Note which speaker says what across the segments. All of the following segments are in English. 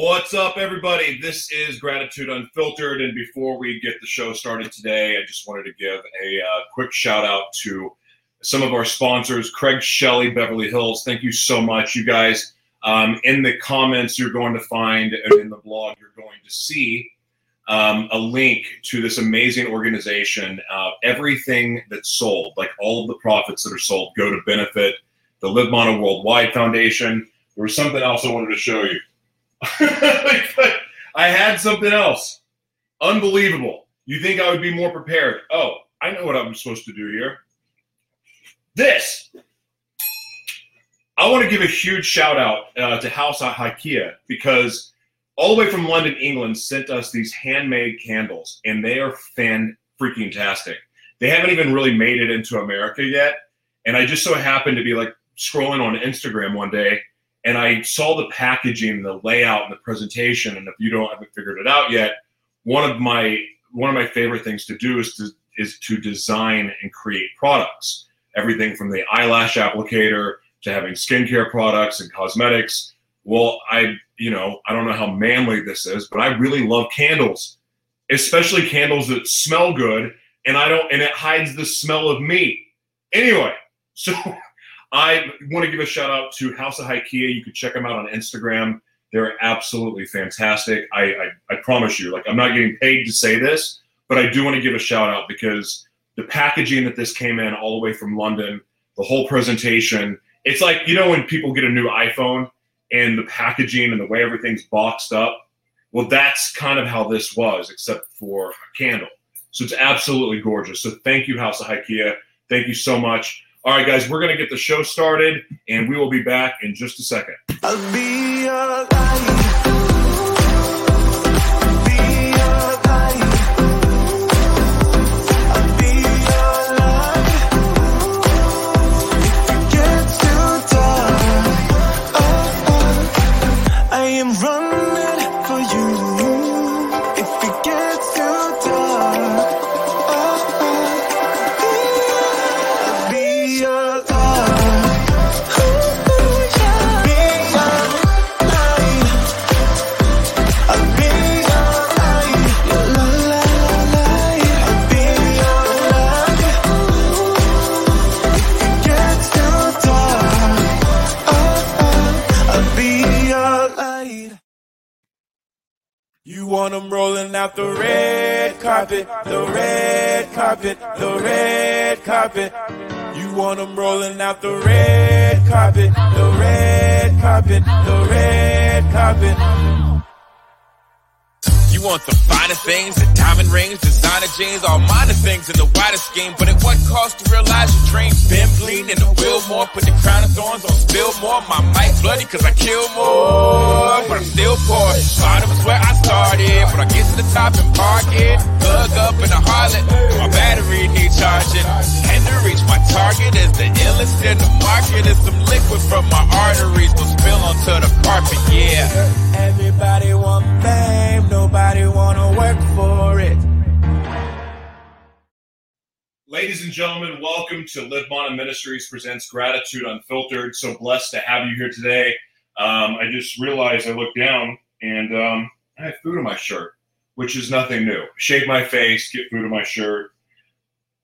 Speaker 1: What's up, everybody? This is Gratitude Unfiltered. And before we get the show started today, I just wanted to give a uh, quick shout out to some of our sponsors Craig Shelley, Beverly Hills. Thank you so much, you guys. Um, in the comments, you're going to find, and in the blog, you're going to see um, a link to this amazing organization. Uh, everything that's sold, like all of the profits that are sold, go to benefit the Live Mono Worldwide Foundation. There was something else I wanted to show you. I had something else. Unbelievable. You think I would be more prepared? Oh, I know what I'm supposed to do here. This. I want to give a huge shout out uh, to House Ikea because all the way from London, England, sent us these handmade candles, and they are fan freaking tastic. They haven't even really made it into America yet, and I just so happened to be like scrolling on Instagram one day, and I saw the packaging, the layout, and the presentation. And if you don't haven't figured it out yet, one of my one of my favorite things to do is to is to design and create products. Everything from the eyelash applicator to having skincare products and cosmetics. Well, I you know I don't know how manly this is, but I really love candles, especially candles that smell good, and I don't and it hides the smell of me. Anyway, so I want to give a shout out to House of Ikea. You can check them out on Instagram. They're absolutely fantastic. I, I, I promise you, like I'm not getting paid to say this, but I do want to give a shout out because the packaging that this came in all the way from London, the whole presentation, it's like you know when people get a new iPhone and the packaging and the way everything's boxed up. Well, that's kind of how this was, except for a candle. So it's absolutely gorgeous. So thank you, House of Ikea. Thank you so much. All right, guys, we're going to get the show started, and we will be back in just a second.
Speaker 2: want out the red carpet, the red carpet, the red carpet. You want them rolling out the red carpet, the red carpet, the red carpet.
Speaker 3: You want the finer things, the diamond rings, designer jeans, all minor things in the widest scheme. But at what cost to realize your dreams? Been bleeding the wheel more, put the crown of thorns on spill more. My mic bloody cause I kill more, but I'm still poor. Bottom is where I started, but I get to the top and park it. Plug up in the harlot, my battery need charging. And to reach my target is the illest in the market. Is some liquid from my arteries will spill onto the carpet, yeah.
Speaker 2: Everybody want fame, nobody wanna work for it.
Speaker 1: Ladies and gentlemen, welcome to Live Mana Ministries presents Gratitude Unfiltered. So blessed to have you here today. Um, I just realized I looked down and um, I have food on my shirt, which is nothing new. Shave my face, get food on my shirt.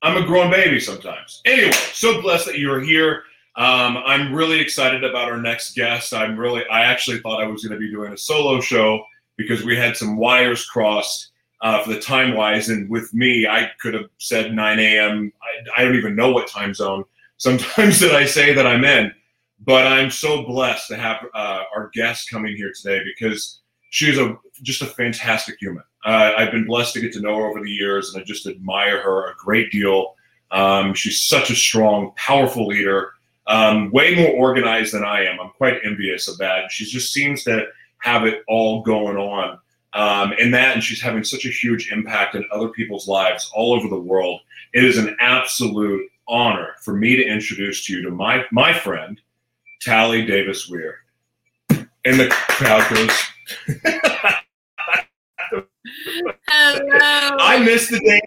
Speaker 1: I'm a grown baby sometimes. Anyway, so blessed that you're here. Um, I'm really excited about our next guest. I'm really, I actually thought I was going to be doing a solo show because we had some wires crossed uh, for the time wise. And with me, I could have said 9 a.m. I, I don't even know what time zone sometimes that I say that I'm in. But I'm so blessed to have uh, our guest coming here today because she's a just a fantastic human. Uh, I've been blessed to get to know her over the years, and I just admire her a great deal. Um, she's such a strong, powerful leader, um, way more organized than I am. I'm quite envious of that. She just seems to have it all going on. Um, and that, and she's having such a huge impact in other people's lives all over the world. It is an absolute honor for me to introduce to you to my my friend, Tally Davis Weir. And the crowd goes.
Speaker 4: Hello.
Speaker 1: I miss the day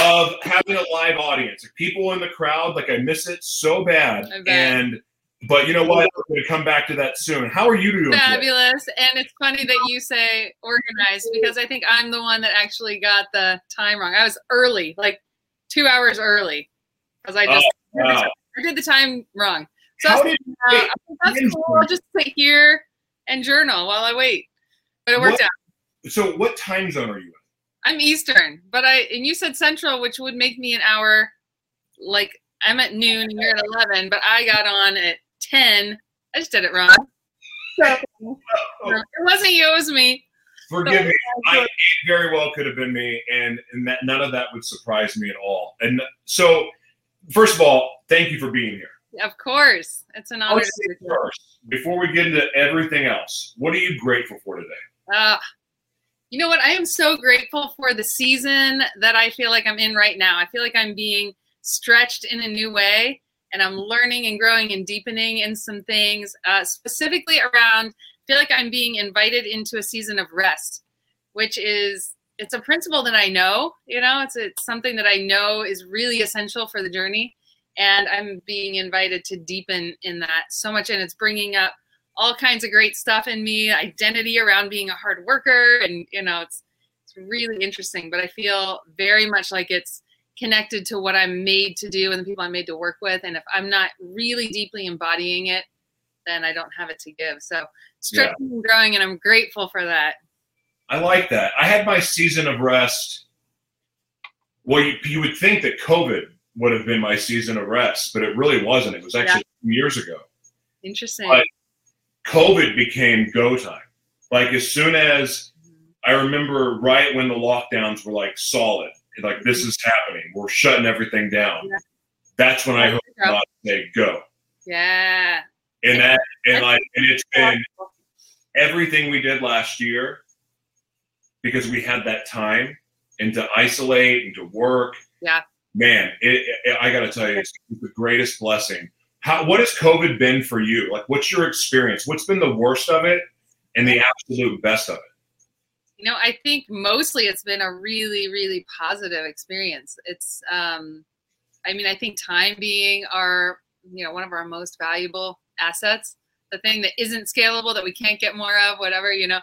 Speaker 1: of having a live audience. People in the crowd, like I miss it so bad. And but you know what? We're going to come back to that soon. How are you doing? today?
Speaker 4: Fabulous. And it's funny that you say organized because I think I'm the one that actually got the time wrong. I was early, like two hours early, because I just
Speaker 1: Oh, wow.
Speaker 4: I did the time wrong. So I
Speaker 1: How
Speaker 4: was
Speaker 1: did
Speaker 4: uh, I that's cool. I'll just sit here and journal while I wait. But it worked
Speaker 1: What-
Speaker 4: out.
Speaker 1: so what time zone are you in?
Speaker 4: I'm Eastern, but I and you said Central, which would make me an hour. Like I'm at noon and you're at eleven, but I got on at ten. I just did it wrong. It wasn't you, it was me.
Speaker 1: Forgive me. I, it very well could have been me, and, and that none of that would surprise me at all. And so, first of all, thank you for being here.
Speaker 4: Of course, it's an honor. to be here.
Speaker 1: first, before we get into everything else, what are you grateful for today?
Speaker 4: Uh, you know what? I am so grateful for the season that I feel like I'm in right now. I feel like I'm being stretched in a new way and I'm learning and growing and deepening in some things, uh, specifically around, I feel like I'm being invited into a season of rest, which is, it's a principle that I know, you know, it's, it's something that I know is really essential for the journey. And I'm being invited to deepen in that so much. And it's bringing up all kinds of great stuff in me, identity around being a hard worker, and you know, it's it's really interesting. But I feel very much like it's connected to what I'm made to do and the people I'm made to work with. And if I'm not really deeply embodying it, then I don't have it to give. So stretching and growing, and I'm grateful for that.
Speaker 1: I like that. I had my season of rest. Well, you, you would think that COVID would have been my season of rest, but it really wasn't. It was actually two years ago.
Speaker 4: Interesting.
Speaker 1: Right. COVID became go time. Like as soon as mm-hmm. I remember right when the lockdowns were like solid, like this is happening, we're shutting everything down.
Speaker 4: Yeah.
Speaker 1: That's when I heard
Speaker 4: Go.
Speaker 1: God say go.
Speaker 4: Yeah.
Speaker 1: And that and like and it's been everything we did last year because we had that time and to isolate and to work.
Speaker 4: Yeah.
Speaker 1: Man, it, it, I got to tell you, it's the greatest blessing. How, what has COVID been for you? Like, what's your experience? What's been the worst of it and the absolute best of it?
Speaker 4: You know, I think mostly it's been a really, really positive experience. It's, um, I mean, I think time being our, you know, one of our most valuable assets, the thing that isn't scalable that we can't get more of, whatever, you know,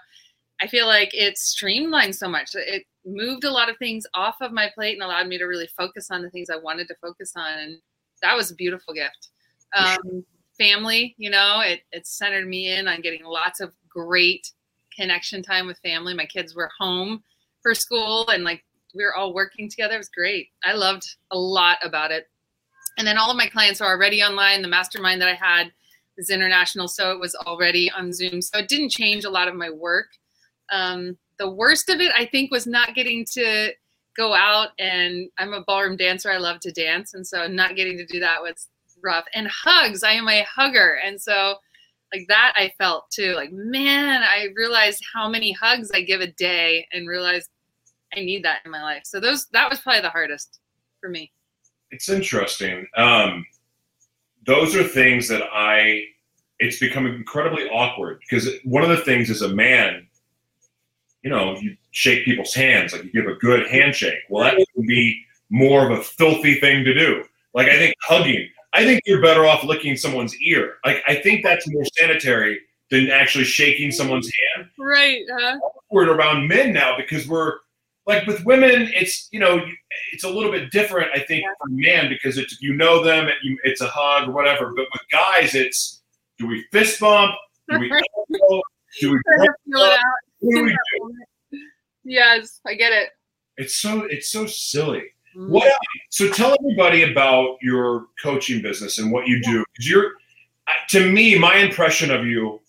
Speaker 4: I feel like it's streamlined so much. It moved a lot of things off of my plate and allowed me to really focus on the things I wanted to focus on. And that was a beautiful gift. Um, family, you know, it, it centered me in on getting lots of great connection time with family. My kids were home for school and like we were all working together. It was great. I loved a lot about it. And then all of my clients are already online. The mastermind that I had is international, so it was already on Zoom. So it didn't change a lot of my work. Um, the worst of it, I think, was not getting to go out and I'm a ballroom dancer. I love to dance. And so not getting to do that was rough. And hugs, I am a hugger. And so like that I felt too. Like, man, I realized how many hugs I give a day and realized I need that in my life. So those that was probably the hardest for me.
Speaker 1: It's interesting. Um, those are things that I. It's become incredibly awkward because one of the things as a man, you know, you shake people's hands, like you give a good handshake. Well, that would be more of a filthy thing to do. Like I think hugging. I think you're better off licking someone's ear. Like I think that's more sanitary than actually shaking someone's hand.
Speaker 4: Right. Huh?
Speaker 1: Awkward around men now because we're like with women, it's you know, it's a little bit different. I think for men because it's you know them, it's a hug or whatever. But with guys, it's do we fist bump? Do we elbow? do we?
Speaker 4: Feel it out.
Speaker 1: What do we do?
Speaker 4: Yes, I get it.
Speaker 1: It's so it's so silly.
Speaker 4: Mm.
Speaker 1: What? So tell everybody about your coaching business and what you do. Because you're, to me, my impression of you,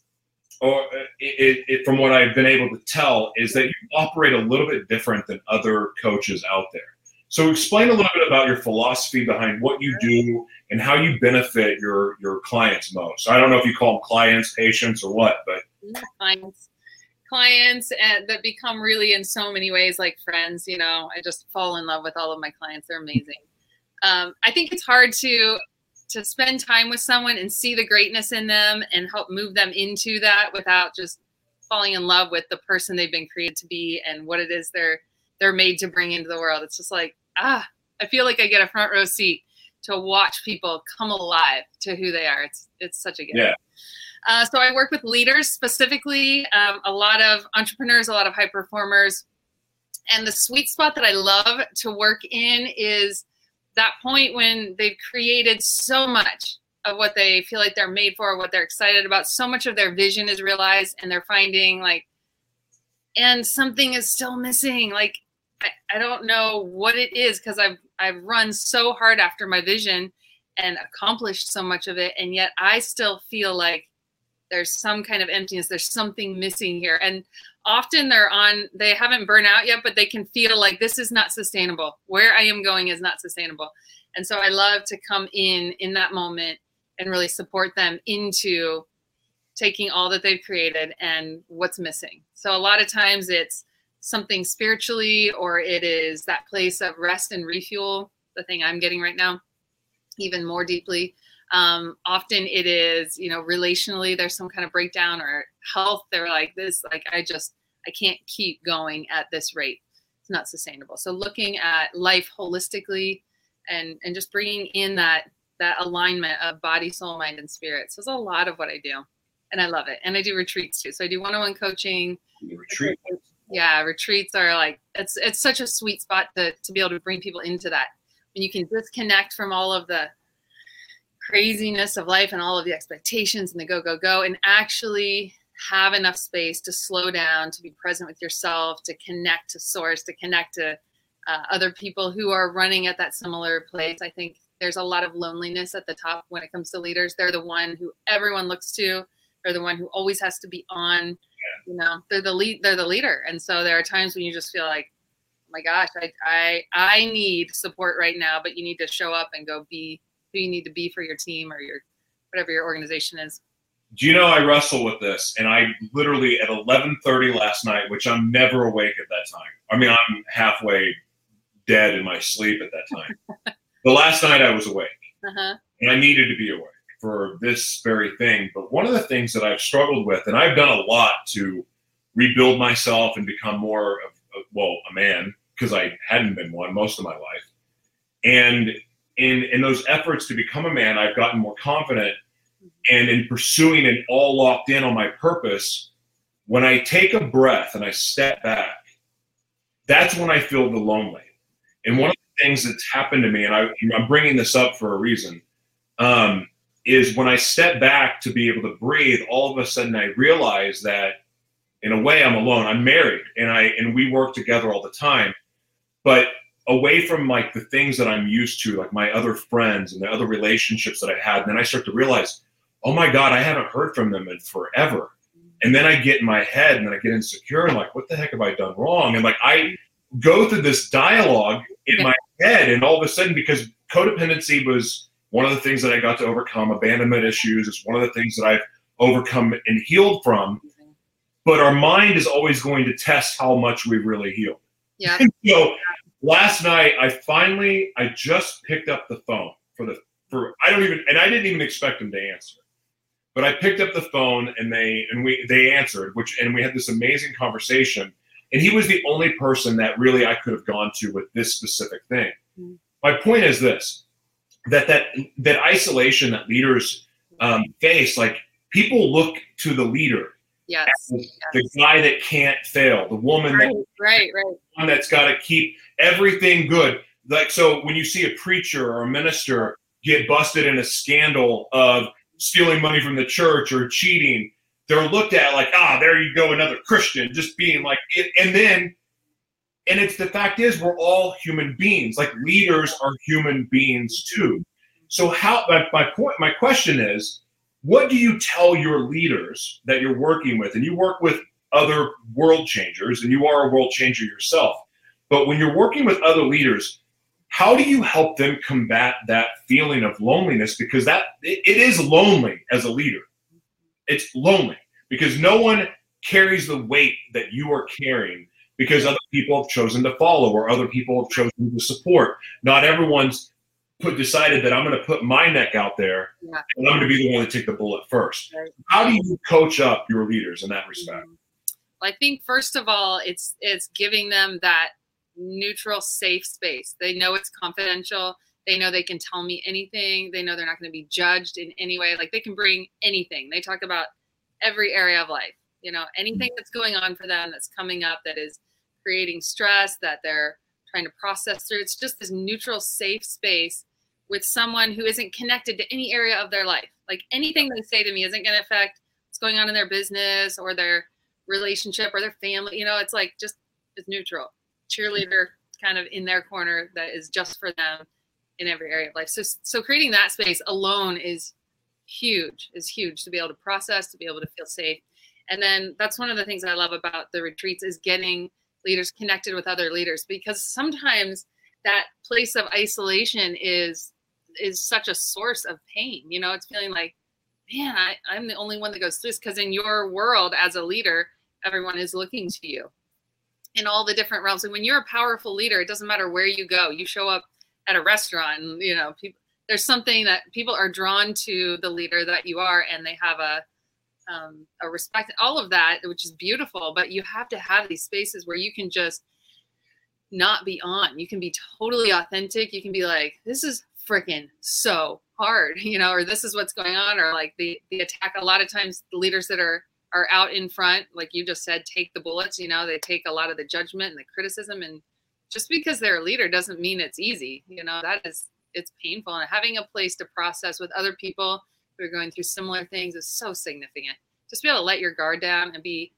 Speaker 1: or uh, it, it, from what I've been able to tell, is that you operate a little bit different than other coaches out there. So explain a little bit about your philosophy behind what you do and how you benefit your your clients most. I don't know if you call them clients, patients, or what, but
Speaker 4: clients clients and that become really in so many ways like friends you know i just fall in love with all of my clients they're amazing um, i think it's hard to to spend time with someone and see the greatness in them and help move them into that without just falling in love with the person they've been created to be and what it is they're they're made to bring into the world it's just like ah i feel like i get a front row seat to watch people come alive to who they are. It's it's such a gift.
Speaker 1: Yeah.
Speaker 4: Uh, so I work with leaders specifically, um, a lot of entrepreneurs, a lot of high performers, and the sweet spot that I love to work in is that point when they've created so much of what they feel like they're made for, what they're excited about. So much of their vision is realized, and they're finding like, and something is still missing. Like I, I don't know what it is because I've I've run so hard after my vision and accomplished so much of it, and yet I still feel like there's some kind of emptiness. There's something missing here, and often they're on they haven't burned out yet, but they can feel like this is not sustainable. Where I am going is not sustainable, and so I love to come in in that moment and really support them into taking all that they've created and what's missing. So a lot of times it's something spiritually or it is that place of rest and refuel, the thing I'm getting right now, even more deeply. Um, often it is, you know, relationally, there's some kind of breakdown or health. They're like this, like, I just, I can't keep going at this rate. It's not sustainable. So looking at life holistically and, and just bringing in that, that alignment of body, soul, mind, and spirit. So it's a lot of what I do and I love it. And I do retreats too. So I do one-on-one coaching.
Speaker 1: Retreat.
Speaker 4: Yeah, retreats are like it's it's such a sweet spot to to be able to bring people into that. When you can disconnect from all of the craziness of life and all of the expectations and the go go go and actually have enough space to slow down, to be present with yourself, to connect to source, to connect to uh, other people who are running at that similar place. I think there's a lot of loneliness at the top when it comes to leaders. They're the one who everyone looks to they're the one who always has to be on. Yeah. You know, they're the lead. They're the leader, and so there are times when you just feel like, oh my gosh, I I I need support right now, but you need to show up and go be who you need to be for your team or your whatever your organization is.
Speaker 1: Do you know I wrestle with this, and I literally at 11:30 last night, which I'm never awake at that time. I mean, I'm halfway dead in my sleep at that time. the last night I was awake, uh-huh. and I needed to be awake for this very thing. But one of the things that I've struggled with, and I've done a lot to rebuild myself and become more of, well, a man, because I hadn't been one most of my life. And in, in those efforts to become a man, I've gotten more confident. And in pursuing and all locked in on my purpose, when I take a breath and I step back, that's when I feel the lonely. And one of the things that's happened to me, and I, am bringing this up for a reason, um, is when I step back to be able to breathe, all of a sudden I realize that in a way I'm alone. I'm married and I and we work together all the time. But away from like the things that I'm used to, like my other friends and the other relationships that I had, and then I start to realize, oh my God, I haven't heard from them in forever. And then I get in my head and then I get insecure and like, what the heck have I done wrong? And like I go through this dialogue in my head, and all of a sudden, because codependency was one of the things that I got to overcome, abandonment issues, is one of the things that I've overcome and healed from. Mm-hmm. But our mind is always going to test how much we've really healed.
Speaker 4: Yeah.
Speaker 1: so last night I finally I just picked up the phone for the for I don't even and I didn't even expect him to answer. But I picked up the phone and they and we they answered, which and we had this amazing conversation. And he was the only person that really I could have gone to with this specific thing. Mm-hmm. My point is this that that that isolation that leaders um, face, like people look to the leader.
Speaker 4: Yes,
Speaker 1: the, yes. the guy that can't fail, the woman
Speaker 4: right,
Speaker 1: that,
Speaker 4: right, right.
Speaker 1: one that's got to keep everything good. Like so, when you see a preacher or a minister get busted in a scandal of stealing money from the church or cheating, they're looked at like, ah, there you go, another Christian, just being like, and then and it's the fact is we're all human beings. Like leaders are human beings too. So how my, point my question is what do you tell your leaders that you're working with? And you work with other world changers and you are a world changer yourself but when you're working with other leaders how do you help them combat that feeling of loneliness because that it, is lonely as a leader it's lonely because no one carries the weight that you are carrying because other people have chosen to follow or other people have chosen to support. Not everyone's put decided that I'm going to put my neck out there yeah. and I'm going to be the one to take the bullet first. Right. How do you coach up your leaders in that respect?
Speaker 4: Mm-hmm. Well, I think first of all, it's it's giving them that neutral, safe space. They know it's confidential. They know they can tell me anything. They know they're not going to be judged in any way. Like they can bring anything. They talk about every area of life. You know, anything that's going on for them that's coming up that is creating stress that they're trying to process through. It's just this neutral, safe space with someone who isn't connected to any area of their life. Like anything they say to me isn't going to affect what's going on in their business or their relationship or their family. You know, it's like just it's neutral. Cheerleader kind of in their corner that is just for them in every area of life. So so creating that space alone is huge, is huge to be able to process, to be able to feel safe. And then that's one of the things I love about the retreats is getting leaders connected with other leaders because sometimes that place of isolation is is such a source of pain. You know, it's feeling like, man, I, I'm the only one that goes through this because in your world as a leader, everyone is looking to you in all the different realms. And when you're a powerful leader, it doesn't matter where you go. You show up at a restaurant and you know, people there's something that people are drawn to the leader that you are and they have a um, a respect all of that which is beautiful but you have to have these spaces where you can just not be on you can be totally authentic you can be like this is freaking so hard you know or this is what's going on or like the the attack a lot of times the leaders that are are out in front like you just said take the bullets you know they take a lot of the judgment and the criticism and just because they're a leader doesn't mean it's easy you know that is it's painful and having a place to process with other people who are going through similar things is so significant. Just be able to let your guard down and be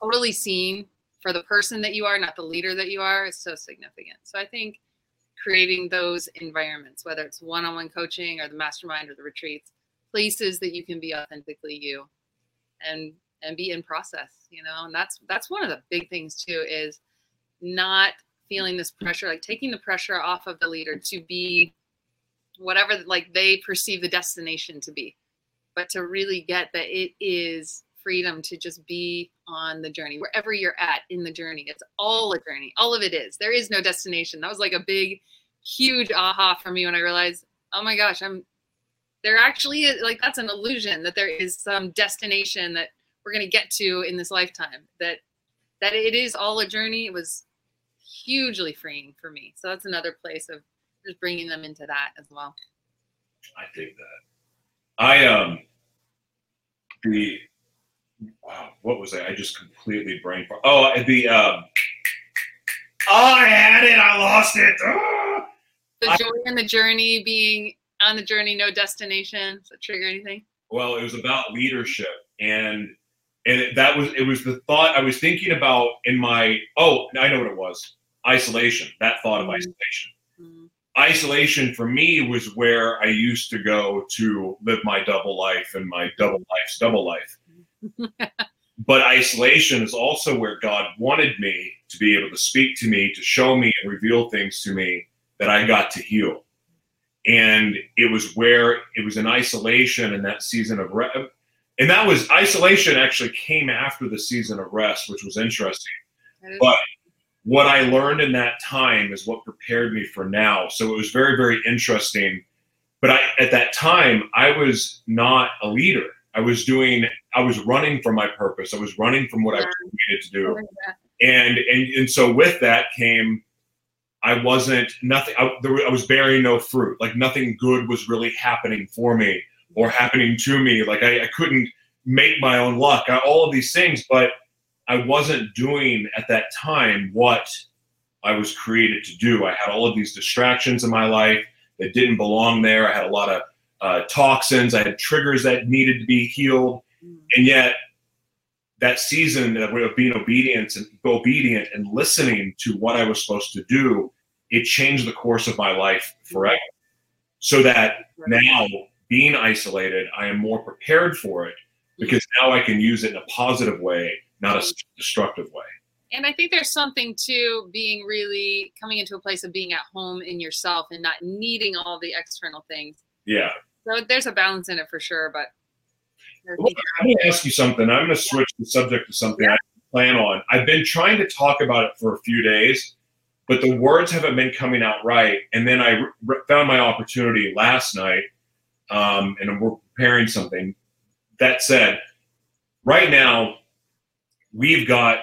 Speaker 4: totally seen for the person that you are not the leader that you are is so significant. So i think creating those environments whether it's one-on-one coaching or the mastermind or the retreats places that you can be authentically you. And and be in process you know and that's that's one of the big things too is not feeling this pressure like taking the pressure off of the leader to be whatever like they perceive the destination to be but to really get that it is freedom to just be on the journey wherever you're at in the journey it's all a journey all of it is there is no destination. That was like a big huge aha for me when i realized oh my gosh i'm there actually is like that's an illusion that there is some destination that we're going to get to in this lifetime that that it is all a journey it was hugely freeing for me so that's another place of just bringing them into that as well
Speaker 1: I dig that. I um the wow, what was I? I just completely brain fart. Oh, the um. Oh, I had it. I lost it. Ah!
Speaker 4: the
Speaker 1: I-
Speaker 4: joy in the journey being on the journey no destination does that trigger anything
Speaker 1: Well, it was about leadership, and and that was it was the thought I was thinking about in my. Oh, I know what it was. Isolation. That thought of
Speaker 4: Mhm.
Speaker 1: isolation. Isolation for me was where I used to go to live my double life and my double life's double life. but isolation is also where God wanted me to be able to speak to me, to show me and reveal things to me that I got to heal. And it was where it was in isolation in that season of rest. And that was isolation actually came after the season of rest, which was interesting But- what I learned in that time is what prepared me for now. So it was very, very interesting. But I, at that time, I was not a leader. I was doing, I was running from my purpose. I was running from what I needed to do. And, and, and so with that came, I wasn't nothing. I, there, I was bearing no fruit. Like nothing good was really happening for me or happening to me. Like I, I couldn't make my own luck. I, all of these things, but I wasn't doing at that time what I was created to do. I had all of these distractions in my life that didn't belong there. I had a lot of uh, toxins. I had triggers that needed to be healed,
Speaker 4: Mm,
Speaker 1: and yet that season of of being obedient and obedient and listening to what I was supposed to do, it changed the course of my life forever. So that now being isolated, I am more prepared for it because now I can use it in a positive way, not a destructive way.
Speaker 4: And I think there's something to being really coming into a place of being at home in yourself and not needing all the external things.
Speaker 1: Yeah.
Speaker 4: So there's a balance in it for sure, but
Speaker 1: Well, I'm going to ask you something. I'm going to switch the subject to something I plan on. I've been trying to talk about it for a few days, but the words haven't been coming out right. And then I r- found my opportunity last night, um, and we're preparing something. That said, right now, we've got,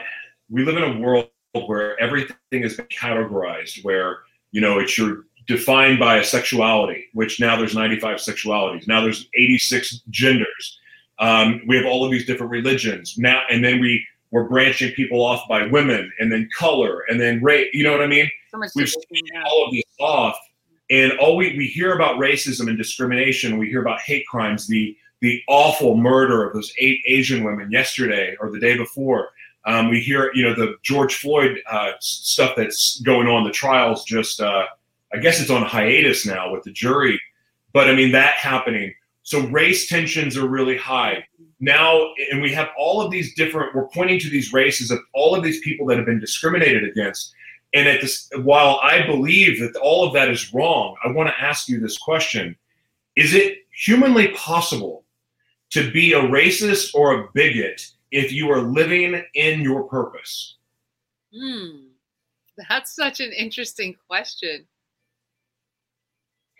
Speaker 1: we live in a world where everything been categorized, where, you know, it's your defined by a sexuality, which now there's 95 sexualities. Now there's 86 genders. Um, we have all of these different religions now, and then we we're branching people off by women, and then color, and then race. You know what I mean?
Speaker 4: So
Speaker 1: We've
Speaker 4: division,
Speaker 1: all of these off, and all we we hear about racism and discrimination. We hear about hate crimes, the the awful murder of those eight Asian women yesterday or the day before. Um, we hear, you know, the George Floyd uh, stuff that's going on. The trials just, uh, I guess it's on hiatus now with the jury. But I mean, that happening. So race tensions are really high now, and we have all of these different. We're pointing to these races of all of these people that have been discriminated against. And at this, while I believe that all of that is wrong, I want to ask you this question: Is it humanly possible to be a racist or a bigot if you are living in your purpose?
Speaker 4: Hmm. That's such an interesting question.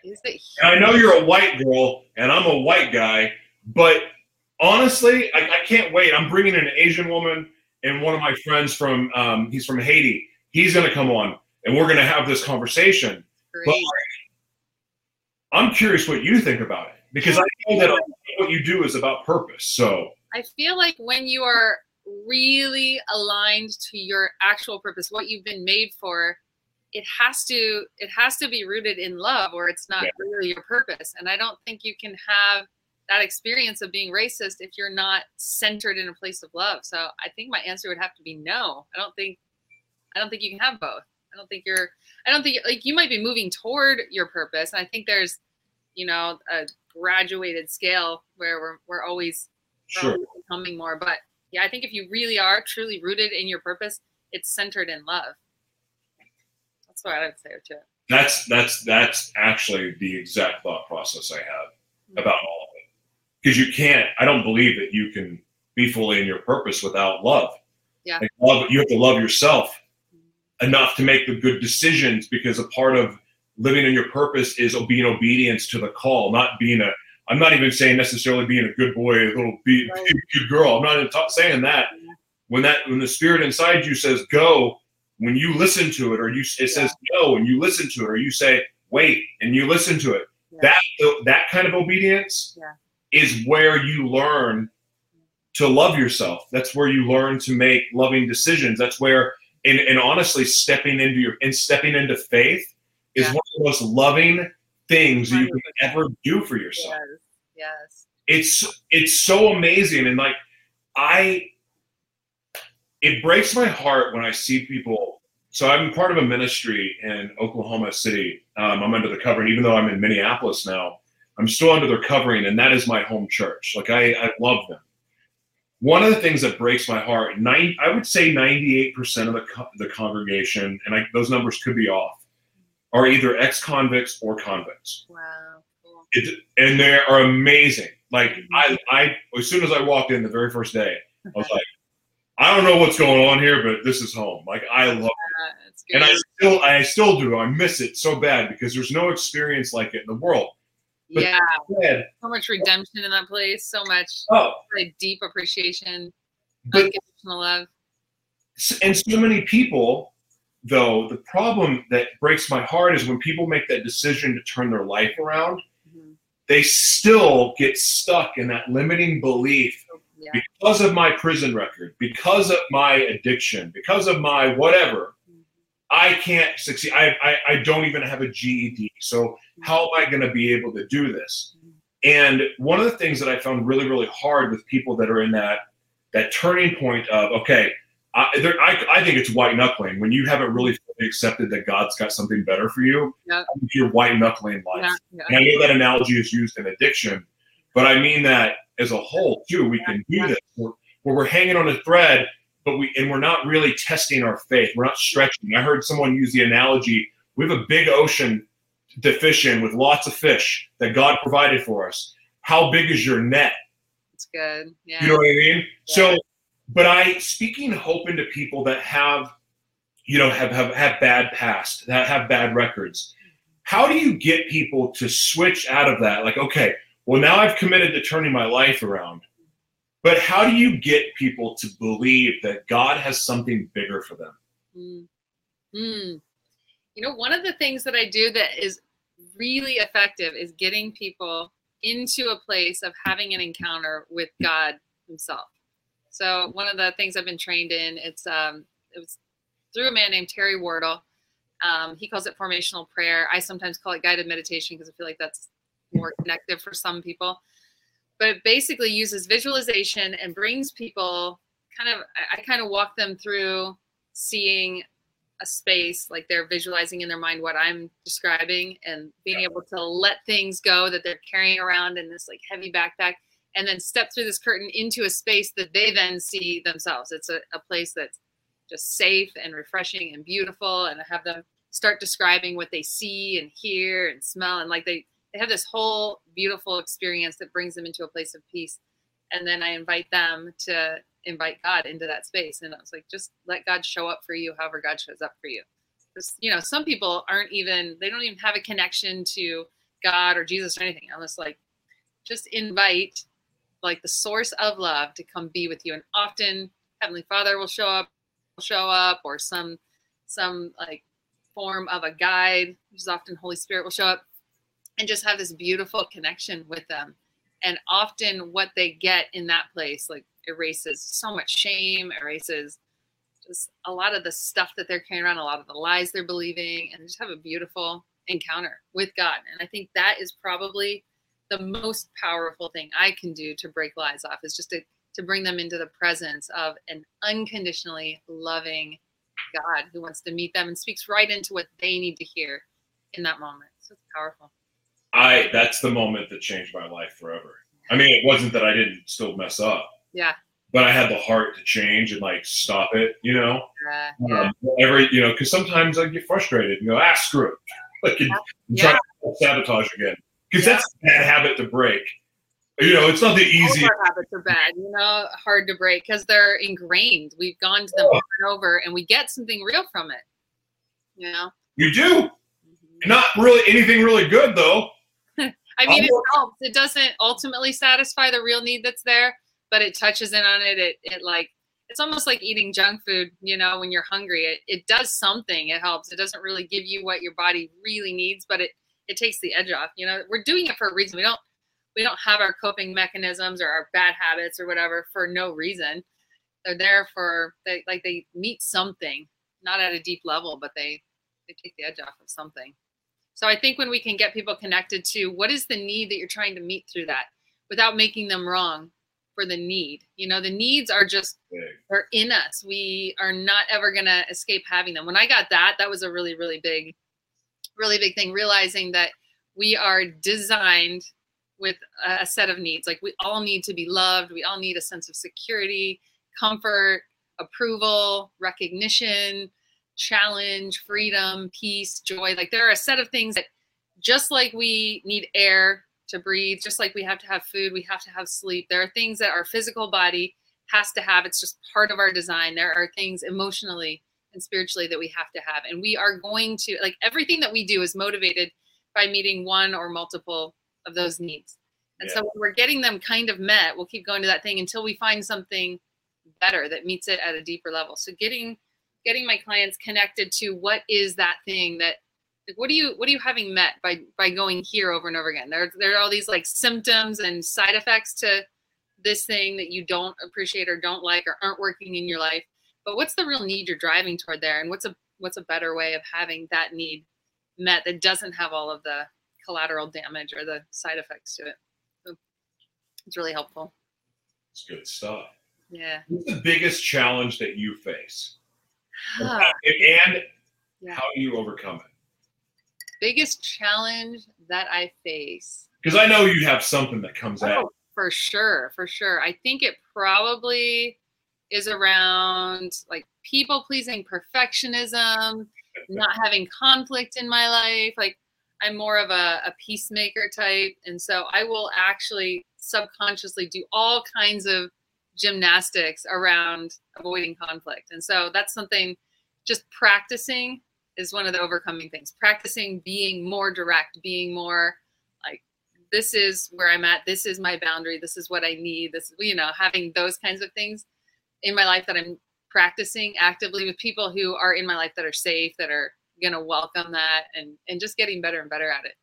Speaker 4: Is it
Speaker 1: And I know you're a white girl and I'm a white guy, but honestly, I, I can't wait. I'm bringing an Asian woman and one of my friends from um, he's from Haiti. He's going to come on and we're going to have this conversation. But? I'm curious what you think about it because I know that what you do is about purpose. So
Speaker 4: I feel like when you are really aligned to your actual purpose, what you've been made for, it has to it has to be rooted in love or it's not
Speaker 1: Yeah.
Speaker 4: really your purpose. And I don't think you can have that experience of being racist if you're not centered in a place of love. So I think my answer would have to be no. I don't think I don't think you can have both. I don't think you're I don't think like you might be moving toward your purpose. And I think there's, you know, a graduated scale where we're we're always
Speaker 1: sure.
Speaker 4: becoming more. But yeah, I think if you really are truly rooted in your purpose, it's centered in love. That's what I would say to it.
Speaker 1: That's that's that's actually the exact thought process I have hmm. about all of it. Because you can't. I don't believe that you can be fully in your purpose without love.
Speaker 4: Yeah.
Speaker 1: Like love. You have to love yourself enough to make the good decisions. Because a part of living in your purpose is being obedience to the call, not being a. I'm not even saying necessarily being a good boy, a little be,
Speaker 4: Right.
Speaker 1: good girl. I'm not even saying that. When that when the spirit inside you says go, when you listen to it, or you it says no, and you listen to it, or you say wait, and you listen to it,
Speaker 4: Yeah.
Speaker 1: that that kind of obedience
Speaker 4: Yeah.
Speaker 1: is where you learn to love yourself. That's where you learn to make loving decisions. That's where, and, and honestly, stepping into your and stepping into faith is
Speaker 4: Yeah.
Speaker 1: one of the most loving things you can ever do for yourself
Speaker 4: Yes. Yes.
Speaker 1: it's it's so amazing and like i it breaks my heart when i see people so i'm part of a ministry in oklahoma city um, i'm under the covering even though i'm in minneapolis now i'm still under their covering and that is my home church like i, I love them one of the things that breaks my heart nine, i would say 98% of the, co- the congregation and I, those numbers could be off are either ex-convicts or convicts
Speaker 4: Wow. Cool.
Speaker 1: it, and they are amazing. Like mm-hmm. I, I, as soon as I walked in the very first day, I was like, I don't know what's going on here, but this is home. Like I love it, and I still, I still do. I miss it so bad because there's no experience like it in the world. But-
Speaker 4: yeah. So much redemption in that place. So much
Speaker 1: oh,
Speaker 4: like deep appreciation,
Speaker 1: but
Speaker 4: unconditional love.
Speaker 1: and so many people, though, the problem that breaks my heart is when people make that decision to turn their life around,
Speaker 4: Mhm.
Speaker 1: they still get stuck in that limiting belief
Speaker 4: Yeah.
Speaker 1: because of my prison record, because of my addiction, because of my whatever, I can't succeed. I, I, I don't even have a GED. So how am I going to be able to do this? And one of the things that I found really, really hard with people that are in that that turning point of okay, I, there, I, I think it's white knuckling when you haven't really fully accepted that God's got something better for you.
Speaker 4: Yeah.
Speaker 1: I You're white knuckling life.
Speaker 4: Yeah.
Speaker 1: And I know that analogy is used in addiction, but I mean that as a whole too. We can do this where, where we're hanging on a thread, but we and we're not really testing our faith. We're not stretching. I heard someone use the analogy: we have a big ocean to fish in with lots of fish that God provided for us. How big is your net?
Speaker 4: It's good. Yeah.
Speaker 1: You know what I mean? So, but I speaking hope into people that have, you know, have have, have bad past, that have bad records. How do you get people to switch out of that? Like, okay, well now I've committed to turning my life around. But how do you get people to believe that God has something bigger for them?
Speaker 4: Mm. Mm. You know, one of the things that I do that is really effective is getting people into a place of having an encounter with God Himself. So one of the things I've been trained in, it's um, it was through a man named Terry Wardle. Um, he calls it formational prayer. I sometimes call it guided meditation because I feel like that's more connective for some people. But it basically uses visualization and brings people kind of, I, I kind of walk them through seeing a space like they're visualizing in their mind what I'm describing and being able to let things go that they're carrying around in this like heavy backpack and then step through this curtain into a space that they then see themselves. It's a, a place that's just safe and refreshing and beautiful and have them start describing what they see and hear and smell and like they they have this whole beautiful experience that brings them into a place of peace. And then i invite them to invite god into that space. And i was like just let god show up for you however god shows up for you. Because you know some people aren't even they don't even have a connection to god or jesus or anything. Unless like just invite like the source of love to come be with you. And often heavenly father will show up will show up or some some like form of a guide which is often holy spirit will show up and just have this beautiful connection with them and often what they get in that place like erases so much shame erases just a lot of the stuff that they're carrying around a lot of the lies they're believing and just have a beautiful encounter with god and i think that is probably the most powerful thing I can do to break lies off is just to, to bring them into the presence of an unconditionally loving God who wants to meet them and speaks right into what they need to hear in that moment. So it's powerful.
Speaker 1: I that's the moment that changed my life forever. I mean, it wasn't that I didn't still mess up.
Speaker 4: Yeah.
Speaker 1: But I had the heart to change and like stop it, you know.
Speaker 4: Uh, yeah.
Speaker 1: Um, every you know, because sometimes I get frustrated and go, ah, screw it, like and,
Speaker 4: Yeah.
Speaker 1: try to sabotage again because that's a bad habit to break. You know, it's not the
Speaker 4: All
Speaker 1: easy.
Speaker 4: our habits are bad, you know, hard to break because they're ingrained. We've gone to them
Speaker 1: Oh.
Speaker 4: over and over and we get something real from it. You know?
Speaker 1: You do not really anything really good though.
Speaker 4: I mean, it helps. It doesn't ultimately satisfy the real need that's there, but it touches in on it. It, it like, it's almost like eating junk food, you know, when you're hungry. It, it does something. It helps. It doesn't really give you what your body really needs, but it, it takes the edge off. You know, we're doing it for a reason. We don't, we don't have our coping mechanisms or our bad habits or whatever for no reason. They're there for, they, like they meet something, not at a deep level, but they, they take the edge off of something. So I think when we can get people connected to what is the need that you're trying to meet through that without making them wrong for the need. You know, the needs are just they're in us. We are not ever going to escape having them. When I got that, that was a really really big really big thing realizing that we are designed with a set of needs. Like we all need to be loved, we all need a sense of security, comfort, approval, recognition, challenge, freedom, peace, joy. Like there are a set of things that just like we need air to breathe, just like we have to have food, we have to have sleep. There are things that our physical body has to have. It's just part of our design. There are things emotionally and spiritually that we have to have. And we are going to, like, everything that we do is motivated by meeting one or multiple of those needs. And so when we're getting them kind of met, we'll keep going to that thing until we find something better that meets it at a deeper level. So getting getting my clients connected to what is that thing that like what are you what are you having met by by going here over and over again? There, there are all these like symptoms and side effects to this thing that you don't appreciate or don't like or aren't working in your life but what's the real need you're driving toward there? And what's a what's a better way of having that need met that doesn't have all of the collateral damage or the side effects to it? So it's really helpful.
Speaker 1: It's good stuff.
Speaker 4: yeah.
Speaker 1: What's the biggest challenge that you face,
Speaker 4: Ah,
Speaker 1: and
Speaker 4: Yeah.
Speaker 1: how do you overcome it?
Speaker 4: biggest challenge that i face
Speaker 1: Because I know you have something that comes out.
Speaker 4: Oh, for sure, for sure. I think it probably is around like people pleasing, perfectionism, not having conflict in my life. Like I'm more of a, a peacemaker type. And so I will actually subconsciously do all kinds of gymnastics around avoiding conflict. And so that's something just practicing is one of the overcoming things. Practicing being more direct, being more like this is where I'm at. This is my boundary. This is what I need. This, you know, having those kinds of things in my life that I'm practicing actively with people who are in my life that are safe, that are gonna welcome that and and just getting better and better at it.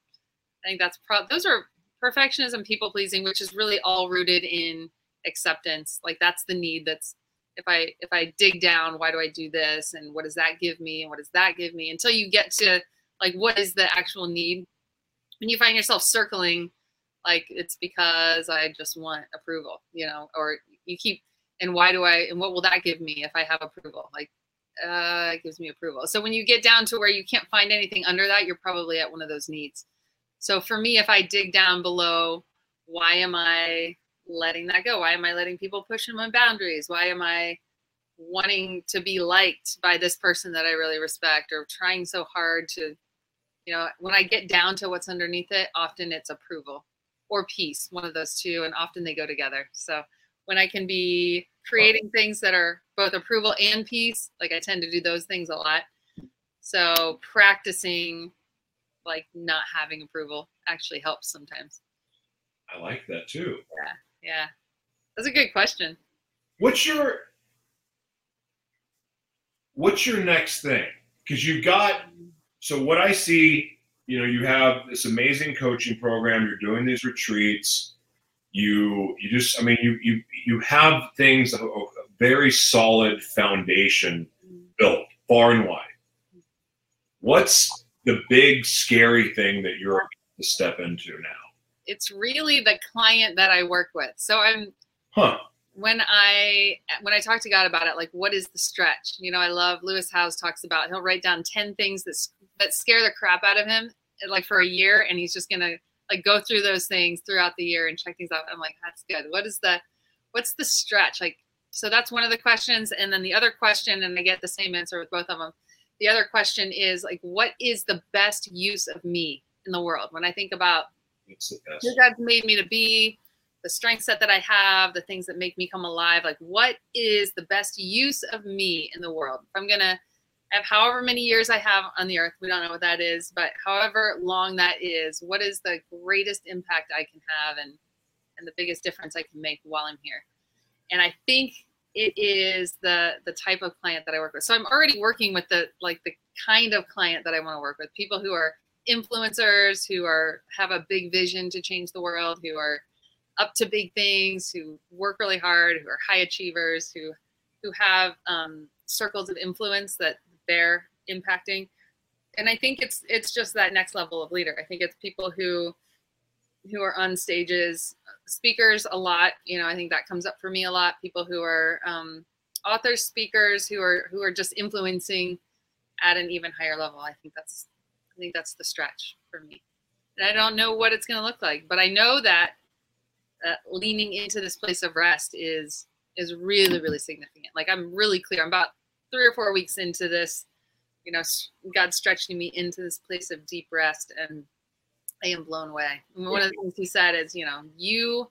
Speaker 4: I think that's pro those are perfectionism, people pleasing, which is really all rooted in acceptance. Like that's the need that's if I if I dig down, why do I do this? And what does that give me? And what does that give me? Until you get to like what is the actual need? When you find yourself circling, like it's because I just want approval, you know, or you keep and why do I and what will that give me if I have approval? Like uh it gives me approval. So when you get down to where you can't find anything under that, you're probably at one of those needs. So for me, if I dig down below, why am I letting that go? Why am I letting people push in my boundaries? Why am I wanting to be liked by this person that I really respect or trying so hard to, you know, when I get down to what's underneath it, often it's approval or peace, one of those two, and often they go together. So when I can be creating things that are both approval and peace, like I tend to do those things a lot. So practicing like not having approval actually helps sometimes.
Speaker 1: I like that too.
Speaker 4: Yeah. Yeah. That's a good question.
Speaker 1: What's your what's your next thing? Because you've got so what I see, you know, you have this amazing coaching program, you're doing these retreats, you you just I mean you you you have things a, a very solid foundation built far and wide. What's the big scary thing that you're to step into now?
Speaker 4: It's really the client that I work with. So I'm
Speaker 1: Huh.
Speaker 4: when I when I talk to God about it, like what is the stretch? You know, I love Lewis Howes talks about he'll write down ten things that that scare the crap out of him, like for a year, and he's just gonna like go through those things throughout the year and check things out. I'm like, that's good. What is the what's the stretch? Like, so that's one of the questions, and then the other question, and I get the same answer with both of them. The other question is like, what is the best use of me in the world? When I think about
Speaker 1: It's the
Speaker 4: made me to be, the strength set that I have, the things that make me come alive. Like, what is the best use of me in the world? If I'm gonna have however many years I have on the earth, we don't know what that is, but however long that is, what is the greatest impact I can have and and the biggest difference I can make while I'm here? And I think it is the the type of client that I work with. So I'm already working with the like the kind of client that I want to work with. People who are influencers, who are have a big vision to change the world, who are up to big things, who work really hard, who are high achievers, who who have um, circles of influence that they're impacting. And I think it's it's just that next level of leader. I think it's people who who are on stages, speakers a lot. You know, I think that comes up for me a lot. People who are um, authors, speakers, who are who are just influencing at an even higher level. I think that's I think that's the stretch for me. And I don't know what it's going to look like, but I know that uh, leaning into this place of rest is is really really significant. Like I'm really clear. I'm about three or four weeks into this. You know, God stretching me into this place of deep rest, and I am blown away. And one of the things He said is, you know, you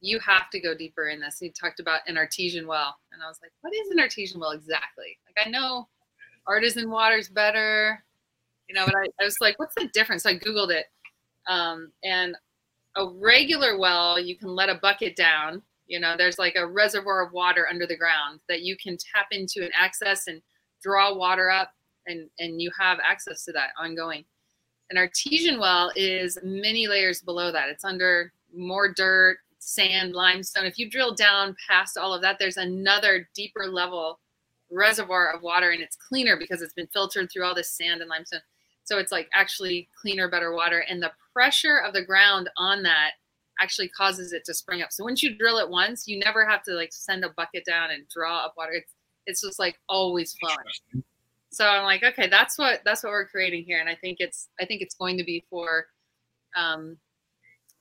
Speaker 4: you have to go deeper in this. He talked about an artesian well, and I was like, what is an artesian well exactly? Like I know artesian water's better, you know, but I, I was like, what's the difference? So I googled it, um, and a regular well, you can let a bucket down. You know, there's like a reservoir of water under the ground that you can tap into and access and draw water up, and and you have access to that ongoing. An artesian well is many layers below that. It's under more dirt, sand, limestone. If you drill down past all of that, there's another deeper level reservoir of water, and it's cleaner because it's been filtered through all this sand and limestone. So it's like actually cleaner, better water. And the pressure of the ground on that actually causes it to spring up. So once you drill it once, you never have to like send a bucket down and draw up water. It's it's just like always flowing. So I'm like, okay, that's what that's what we're creating here. And I think it's I think it's going to be for um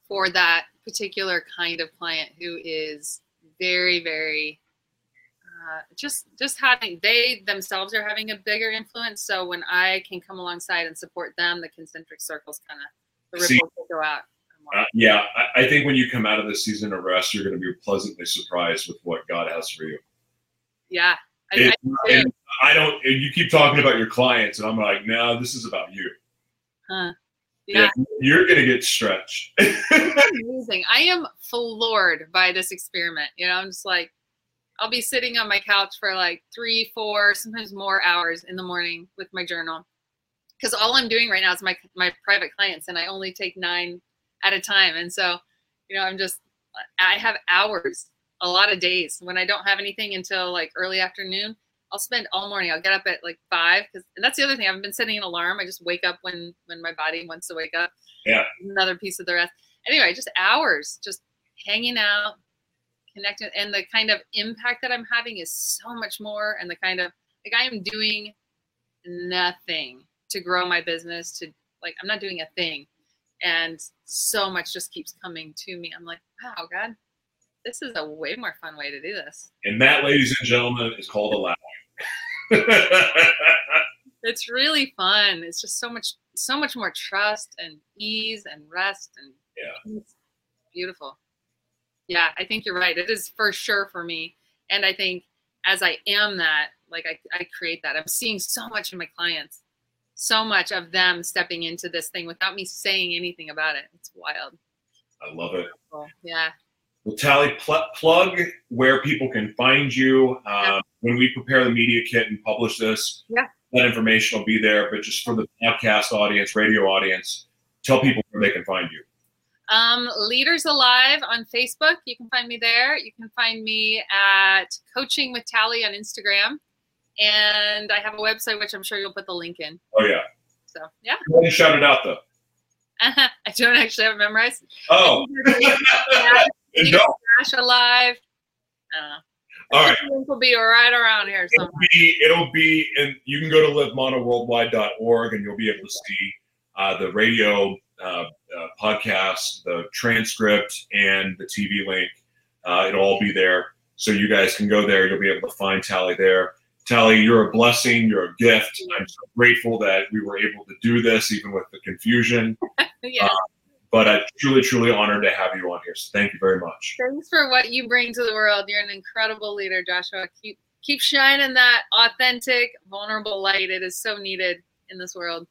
Speaker 4: for that particular kind of client who is very, very uh, just just having they themselves are having a bigger influence. So when I can come alongside and support them, the concentric circles kind of the ripples will go out.
Speaker 1: Uh, yeah, I, I think when you come out of this season of rest, you're going to be pleasantly surprised with what God has for you.
Speaker 4: Yeah, I,
Speaker 1: It-
Speaker 4: I,
Speaker 1: and I don't. and You keep talking about your clients, and I'm like, no, this is about you.
Speaker 4: huh. yeah.
Speaker 1: you're going to get stretched.
Speaker 4: amazing. I am floored by this experiment. You know, I'm just like, I'll be sitting on my couch for like three, four, sometimes more hours in the morning with my journal. because all I'm doing right now is my my private clients, and I only take nine at a time. And so, you know, I'm just I have hours, a lot of days when I don't have anything until like early afternoon. I'll spend all morning. I'll get up at like five because and that's the other thing. I've been setting an alarm. I just wake up when when my body wants to wake up.
Speaker 1: Yeah.
Speaker 4: Another piece of the rest. Anyway, just hours, just hanging out, connecting, and the kind of impact that I'm having is so much more. And the kind of like I am doing nothing to grow my business. To like I'm not doing a thing, and so much just keeps coming to me. I'm like, wow, God, this is a way more fun way to do this.
Speaker 1: And that, ladies and gentlemen, is called allowing.
Speaker 4: It's really fun. It's just so much, so much more trust and ease and rest and
Speaker 1: Yeah.
Speaker 4: beautiful. Yeah, I think you're right. It is for sure for me, and I think as I am that, like I, I create that. I'm seeing so much in my clients, so much of them stepping into this thing without me saying anything about it. It's wild.
Speaker 1: I love it.
Speaker 4: Yeah.
Speaker 1: Well, Tally, pl- plug where people can find you. Um, When we prepare the media kit and publish this,
Speaker 4: Yeah.
Speaker 1: that information will be there. But just for the podcast audience, radio audience, tell people where they can find you.
Speaker 4: Um, Leaders Alive on Facebook. You can find me there. You can find me at Coaching with Tally on Instagram. And I have a website, which I'm sure you'll put the link in.
Speaker 1: Oh, yeah.
Speaker 4: So, yeah.
Speaker 1: Go ahead and shout it out, though.
Speaker 4: I don't actually have it memorized.
Speaker 1: Oh.
Speaker 4: Dash Alive. I.
Speaker 1: All right.
Speaker 4: Link will be right around here
Speaker 1: It'll
Speaker 4: somewhere.
Speaker 1: be, it'll be, and you can go to livemonoworldwide.org and you'll be able to see uh, the radio uh, uh, podcast, the transcript, and the TV link. Uh, it'll all be there. So you guys can go there. You'll be able to find Tally there. Tally, you're a blessing. You're a gift. I'm so grateful that we were able to do this, even with the confusion.
Speaker 4: yeah.
Speaker 1: But I'm truly, truly honored to have you on here. So thank you very much.
Speaker 4: Thanks for what you bring to the world. You're an incredible leader, Joshua. Keep keep shining that authentic, vulnerable light. It is so needed in this world.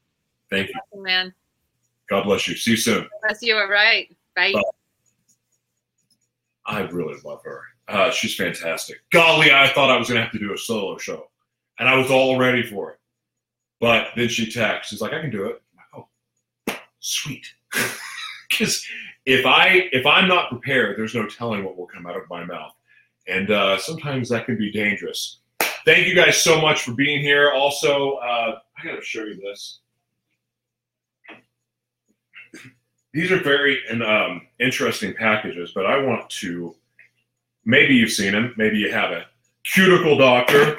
Speaker 1: Thank you.
Speaker 4: Man.
Speaker 1: God bless you. See you soon.
Speaker 4: Bless you. All right. Bye.
Speaker 1: Bye. I really love her. Uh, she's fantastic. Golly, I thought I was going to have to do a solo show, and I was all ready for it. But then she texts. She's like, "I can do it." Like, oh, sweet. Because if I if I'm not prepared, there's no telling what will come out of my mouth, and uh, sometimes that can be dangerous. Thank you guys so much for being here. Also, uh, I got to show you this. These are very um, interesting packages, but I want to. Maybe you've seen them, maybe you haven't. Cuticle Doctor,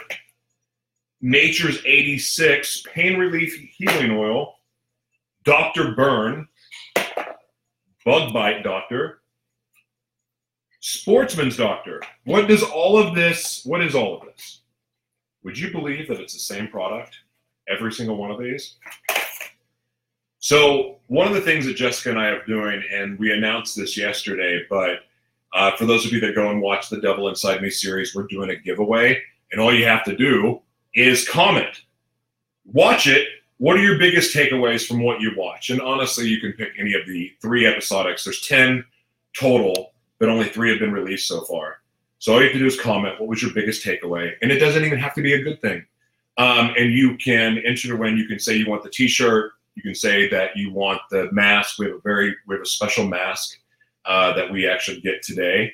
Speaker 1: Nature's 86 Pain Relief Healing Oil, Dr. Burn, Bug Bite Doctor, Sportsman's Doctor. What does all of this, what is all of this? Would you believe that it's the same product? Every single one of these? So, one of the things that Jessica and I are doing, and we announced this yesterday, but uh, for those of you that go and watch the Devil Inside Me series, we're doing a giveaway, and all you have to do is comment. Watch it. What are your biggest takeaways from what you watch? And honestly, you can pick any of the three episodics. There's 10 total, but only three have been released so far. So all you have to do is comment. What was your biggest takeaway? And it doesn't even have to be a good thing. Um, and you can enter to win. You can say you want the T-shirt. You can say that you want the mask. We have a very we have a special mask uh, that we actually get today,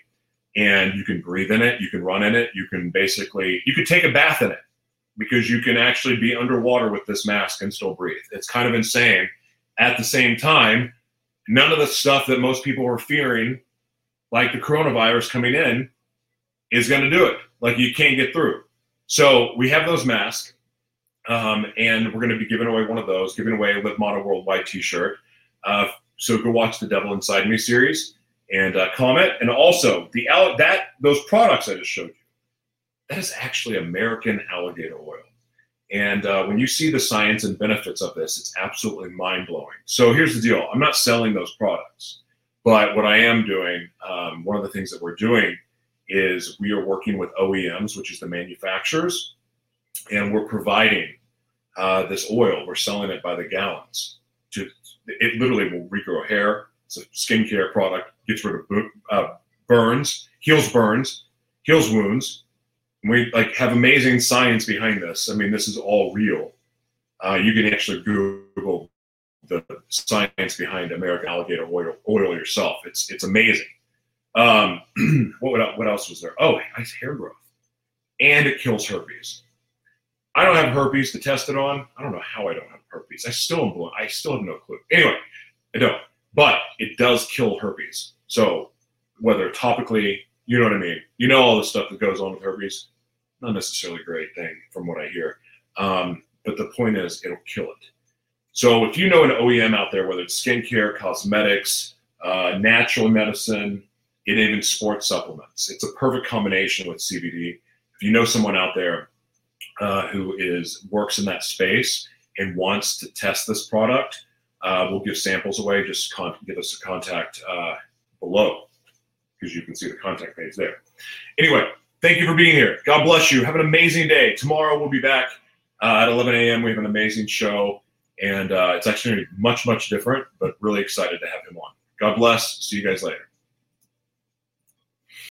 Speaker 1: and you can breathe in it. You can run in it. You can basically you could take a bath in it because you can actually be underwater with this mask and still breathe. It's kind of insane. At the same time, none of the stuff that most people are fearing, like the coronavirus coming in, is going to do it. Like you can't get through. So we have those masks, um, and we're going to be giving away one of those, giving away a Live Motto Worldwide T-shirt. Uh, so go watch the Devil Inside Me series and uh, comment. And also the that those products I just showed you, that is actually American alligator oil. And uh, when you see the science and benefits of this, it's absolutely mind blowing. So here's the deal: I'm not selling those products, but what I am doing, um, one of the things that we're doing is we are working with OEMs, which is the manufacturers, and we're providing uh, this oil. We're selling it by the gallons. To it literally will regrow hair. It's a skincare product. Gets rid of uh, burns, heals burns, heals wounds. And we like have amazing science behind this. I mean, this is all real. Uh, you can actually Google the science behind American alligator oil, oil yourself. It's it's amazing. Um, what what else was there? Oh, nice hair growth, and it kills herpes. I don't have herpes to test it on. I don't know how I don't have herpes. I still am blown. I still have no clue. Anyway, I don't. But it does kill herpes. So whether topically, you know what I mean. You know all the stuff that goes on with herpes. Not necessarily a great thing from what I hear. Um, but the point is, it'll kill it. So if you know an OEM out there, whether it's skincare, cosmetics, uh, natural medicine, and even sports supplements, it's a perfect combination with CBD. If you know someone out there uh, who is works in that space and wants to test this product, uh, we'll give samples away. Just con- give us a contact uh, below because you can see the contact page there. Anyway, thank you for being here. God bless you. Have an amazing day. Tomorrow we'll be back uh, at 11 a.m. We have an amazing show, and uh, it's actually much, much different, but really excited to have him on. God bless. See you guys later.